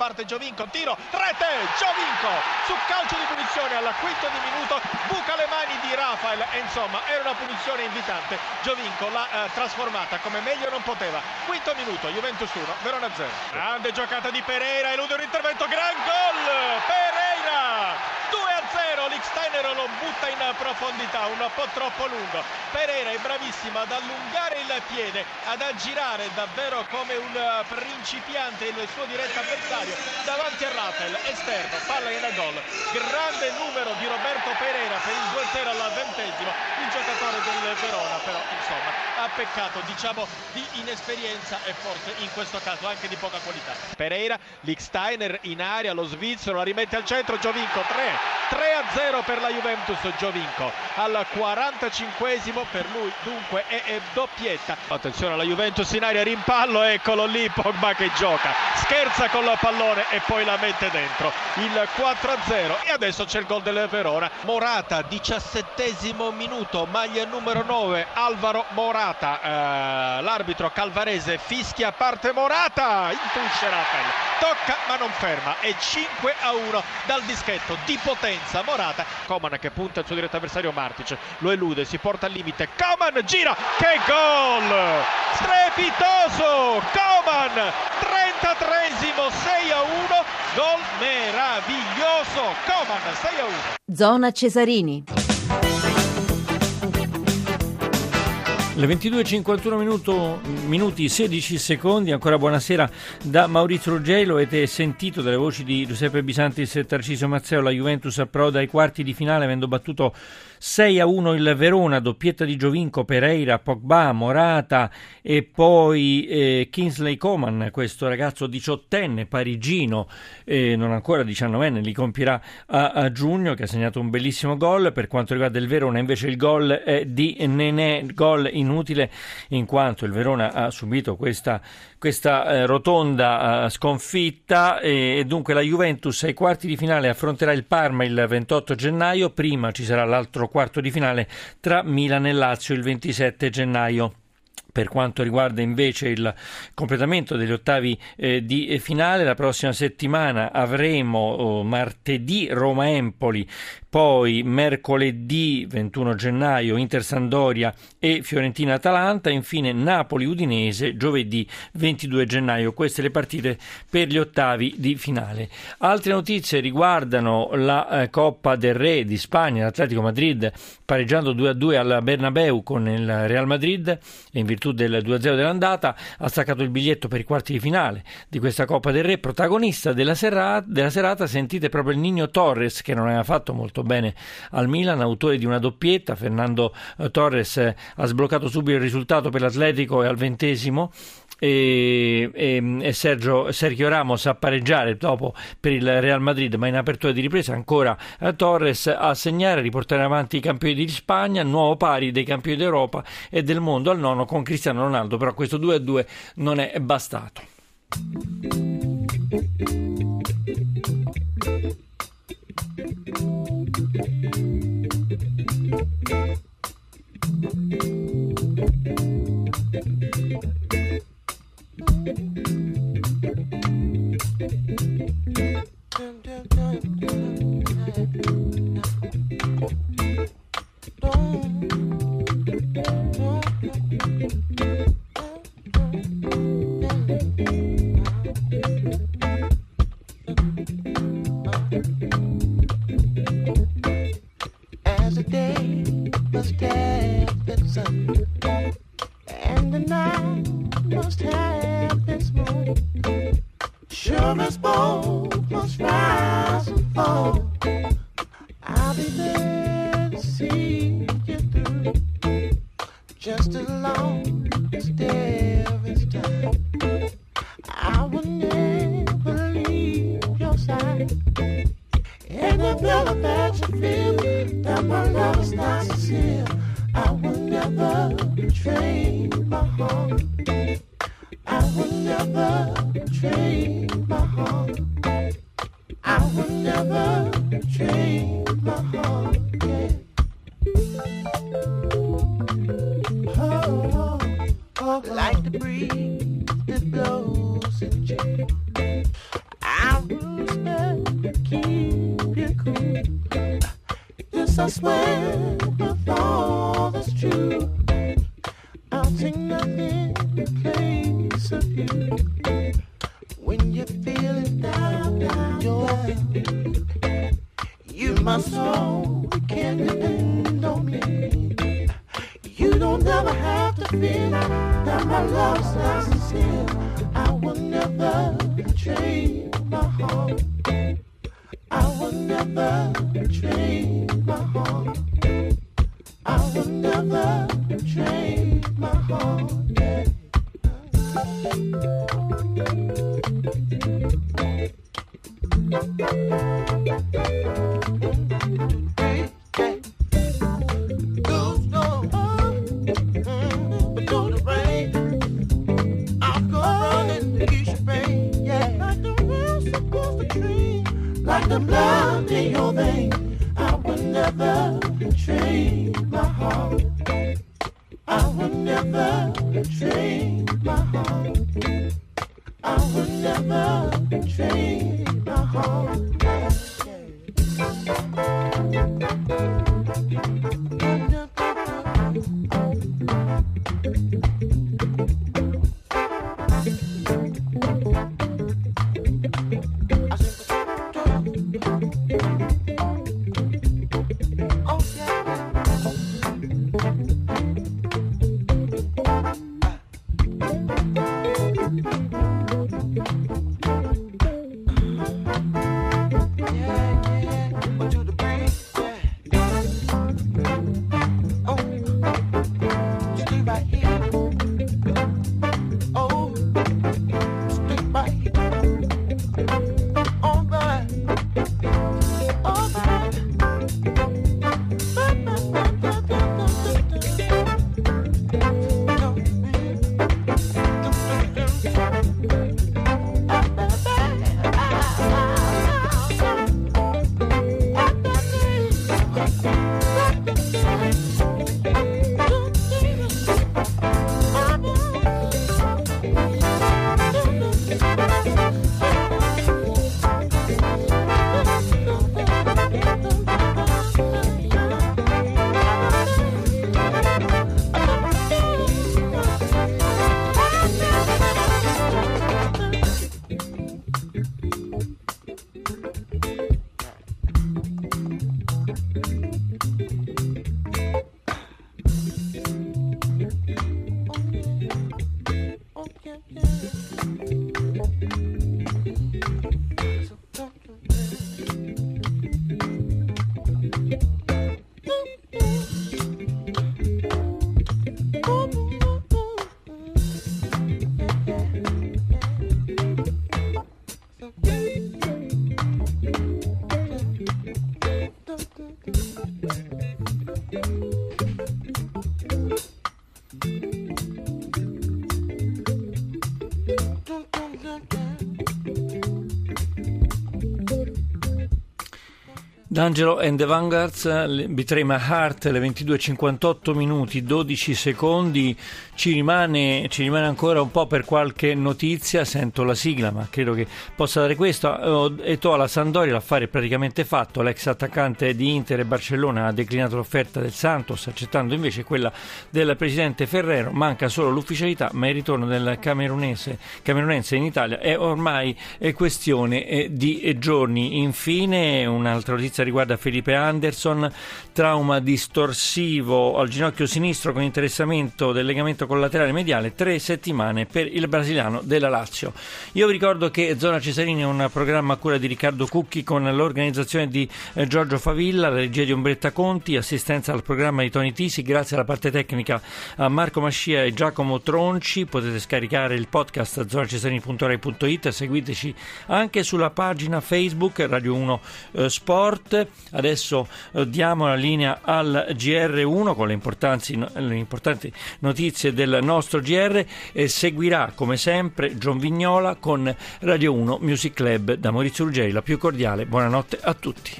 parte Giovinco, tiro, rete, Giovinco su calcio di punizione al quinto di minuto, buca le mani di Rafael insomma era una punizione invitante, Giovinco l'ha eh, trasformata come meglio non poteva, quinto minuto, Juventus 1, Verona 0. Grande giocata di Pereira, elude un intervento, gran gol, Pereira! 2 a 0, Licksteiner lo butta in profondità, un po' troppo lungo. Pereira è bravissimo ad allungare il piede, ad aggirare davvero come un principiante il suo diretto avversario davanti a Rafael, esterno, palla in gol. Grande numero di Roberto Pereira per il 2-0 al ventesimo, il giocatore del Verona però insomma ha peccato diciamo di inesperienza e forse in questo caso anche di poca qualità. Pereira, Licksteiner in aria, lo svizzero la rimette al centro, Giovinco 3 3 a 0 per la Juventus Giovinco al 45esimo per lui dunque è, è doppietta. Attenzione alla Juventus in aria rimpallo eccolo lì Pogba che gioca scherza con la pallone e poi la mette dentro il 4 a 0 e adesso c'è il gol del Verona Morata 17esimo minuto maglia numero 9 Alvaro Morata eh, l'arbitro calvarese fischia parte Morata intuisce Rafael tocca ma non ferma e 5 a 1 dal dischetto di potenza Morata. Coman che punta il suo diretto avversario Martic lo elude si porta al limite Coman gira che gol! Strepitoso Coman 33esimo 6 a 1 gol meraviglioso Coman 6 a 1 Zona Cesarini Le 22.51 minuto, minuti 16 secondi, ancora buonasera da Maurizio Ruggelo. Avete sentito dalle voci di Giuseppe Bisantis e Tarcisio Mazzeo, la Juventus approda ai quarti di finale avendo battuto 6 a 1 il Verona, doppietta di Giovinco, Pereira, Pogba, Morata e poi eh, Kingsley Coman, questo ragazzo diciottenne parigino, eh, non ancora diciannovenne, li compierà a, a, giugno, che ha segnato un bellissimo gol. Per quanto riguarda il Verona, invece il gol è di Nenè, gol inutile in quanto il Verona ha subito questa, questa eh, rotonda eh, sconfitta e, e dunque la Juventus ai quarti di finale affronterà il Parma il 28 gennaio, prima ci sarà l'altro quarto di finale tra Milan e Lazio il 27 gennaio. Per quanto riguarda invece il completamento degli ottavi eh, di finale, la prossima settimana avremo oh, martedì Roma-Empoli, poi mercoledì 21 gennaio Inter Sandoria e Fiorentina Atalanta, infine Napoli Udinese giovedì 22 gennaio. Queste le partite per gli ottavi di finale. Altre notizie riguardano la eh, Coppa del Re di Spagna, l'Atletico Madrid pareggiando 2-2 al Bernabeu con il Real Madrid in virtù del 2-0 dell'andata ha staccato il biglietto per i quarti di finale di questa Coppa del Re, protagonista della serata, della serata sentite proprio il Nino Torres che non aveva fatto molto molto bene al Milan, autore di una doppietta. Fernando eh, Torres eh, ha sbloccato subito il risultato per l'Atletico e al ventesimo. E, e, e Sergio, Sergio, Ramos a pareggiare dopo per il Real Madrid, ma in apertura di ripresa ancora eh, Torres a segnare, riportare avanti i campioni di Spagna, nuovo pari dei campioni d'Europa e del mondo al nono con Cristiano Ronaldo, però questo 2-2 non è bastato. dum dum dum dum I will never betray my heart. I will never betray my heart. I will never betray my heart. Yeah. Oh, oh, oh. Like the breeze that blows in June. I will stand, keep you cool. Yes, I swear. When you're feeling down, down, down, you my soul, you can depend on me. You don't ever have to fear that my love's not sincere. I will never betray my heart. I will never the blood Oh. D'Angelo and the Vanguards, Betray My Heart, le 22.58 minuti 12 secondi, ci rimane, ci rimane ancora un po' per qualche notizia, sento la sigla ma credo che possa dare questo, e to la Sandoria l'affare è praticamente fatto, l'ex attaccante di Inter e Barcellona ha declinato l'offerta del Santos accettando invece quella del presidente Ferrero, manca solo l'ufficialità ma il ritorno del camerunense in Italia è ormai è questione eh, di eh, giorni. Infine un'altra notizia riguarda Felipe Anderson, trauma distorsivo al ginocchio sinistro con interessamento del legamento collaterale mediale, tre settimane per il brasiliano della Lazio. Io vi ricordo che Zona Cesarini è un programma a cura di Riccardo Cucchi con l'organizzazione di eh, Giorgio Favilla, la regia di Ombretta Conti, assistenza al programma di Tony Tisi, grazie alla parte tecnica a Marco Mascia e Giacomo Tronci. Potete scaricare il podcast a zonacesarini.rai.it seguiteci anche sulla pagina Facebook Radio 1 eh, Sport. Adesso eh, diamo la linea al GR1 con le importanti, le importanti notizie del nostro GR e seguirà come sempre John Vignola con Radio 1 Music Club da Maurizio Ruggeri. La più cordiale buonanotte a tutti.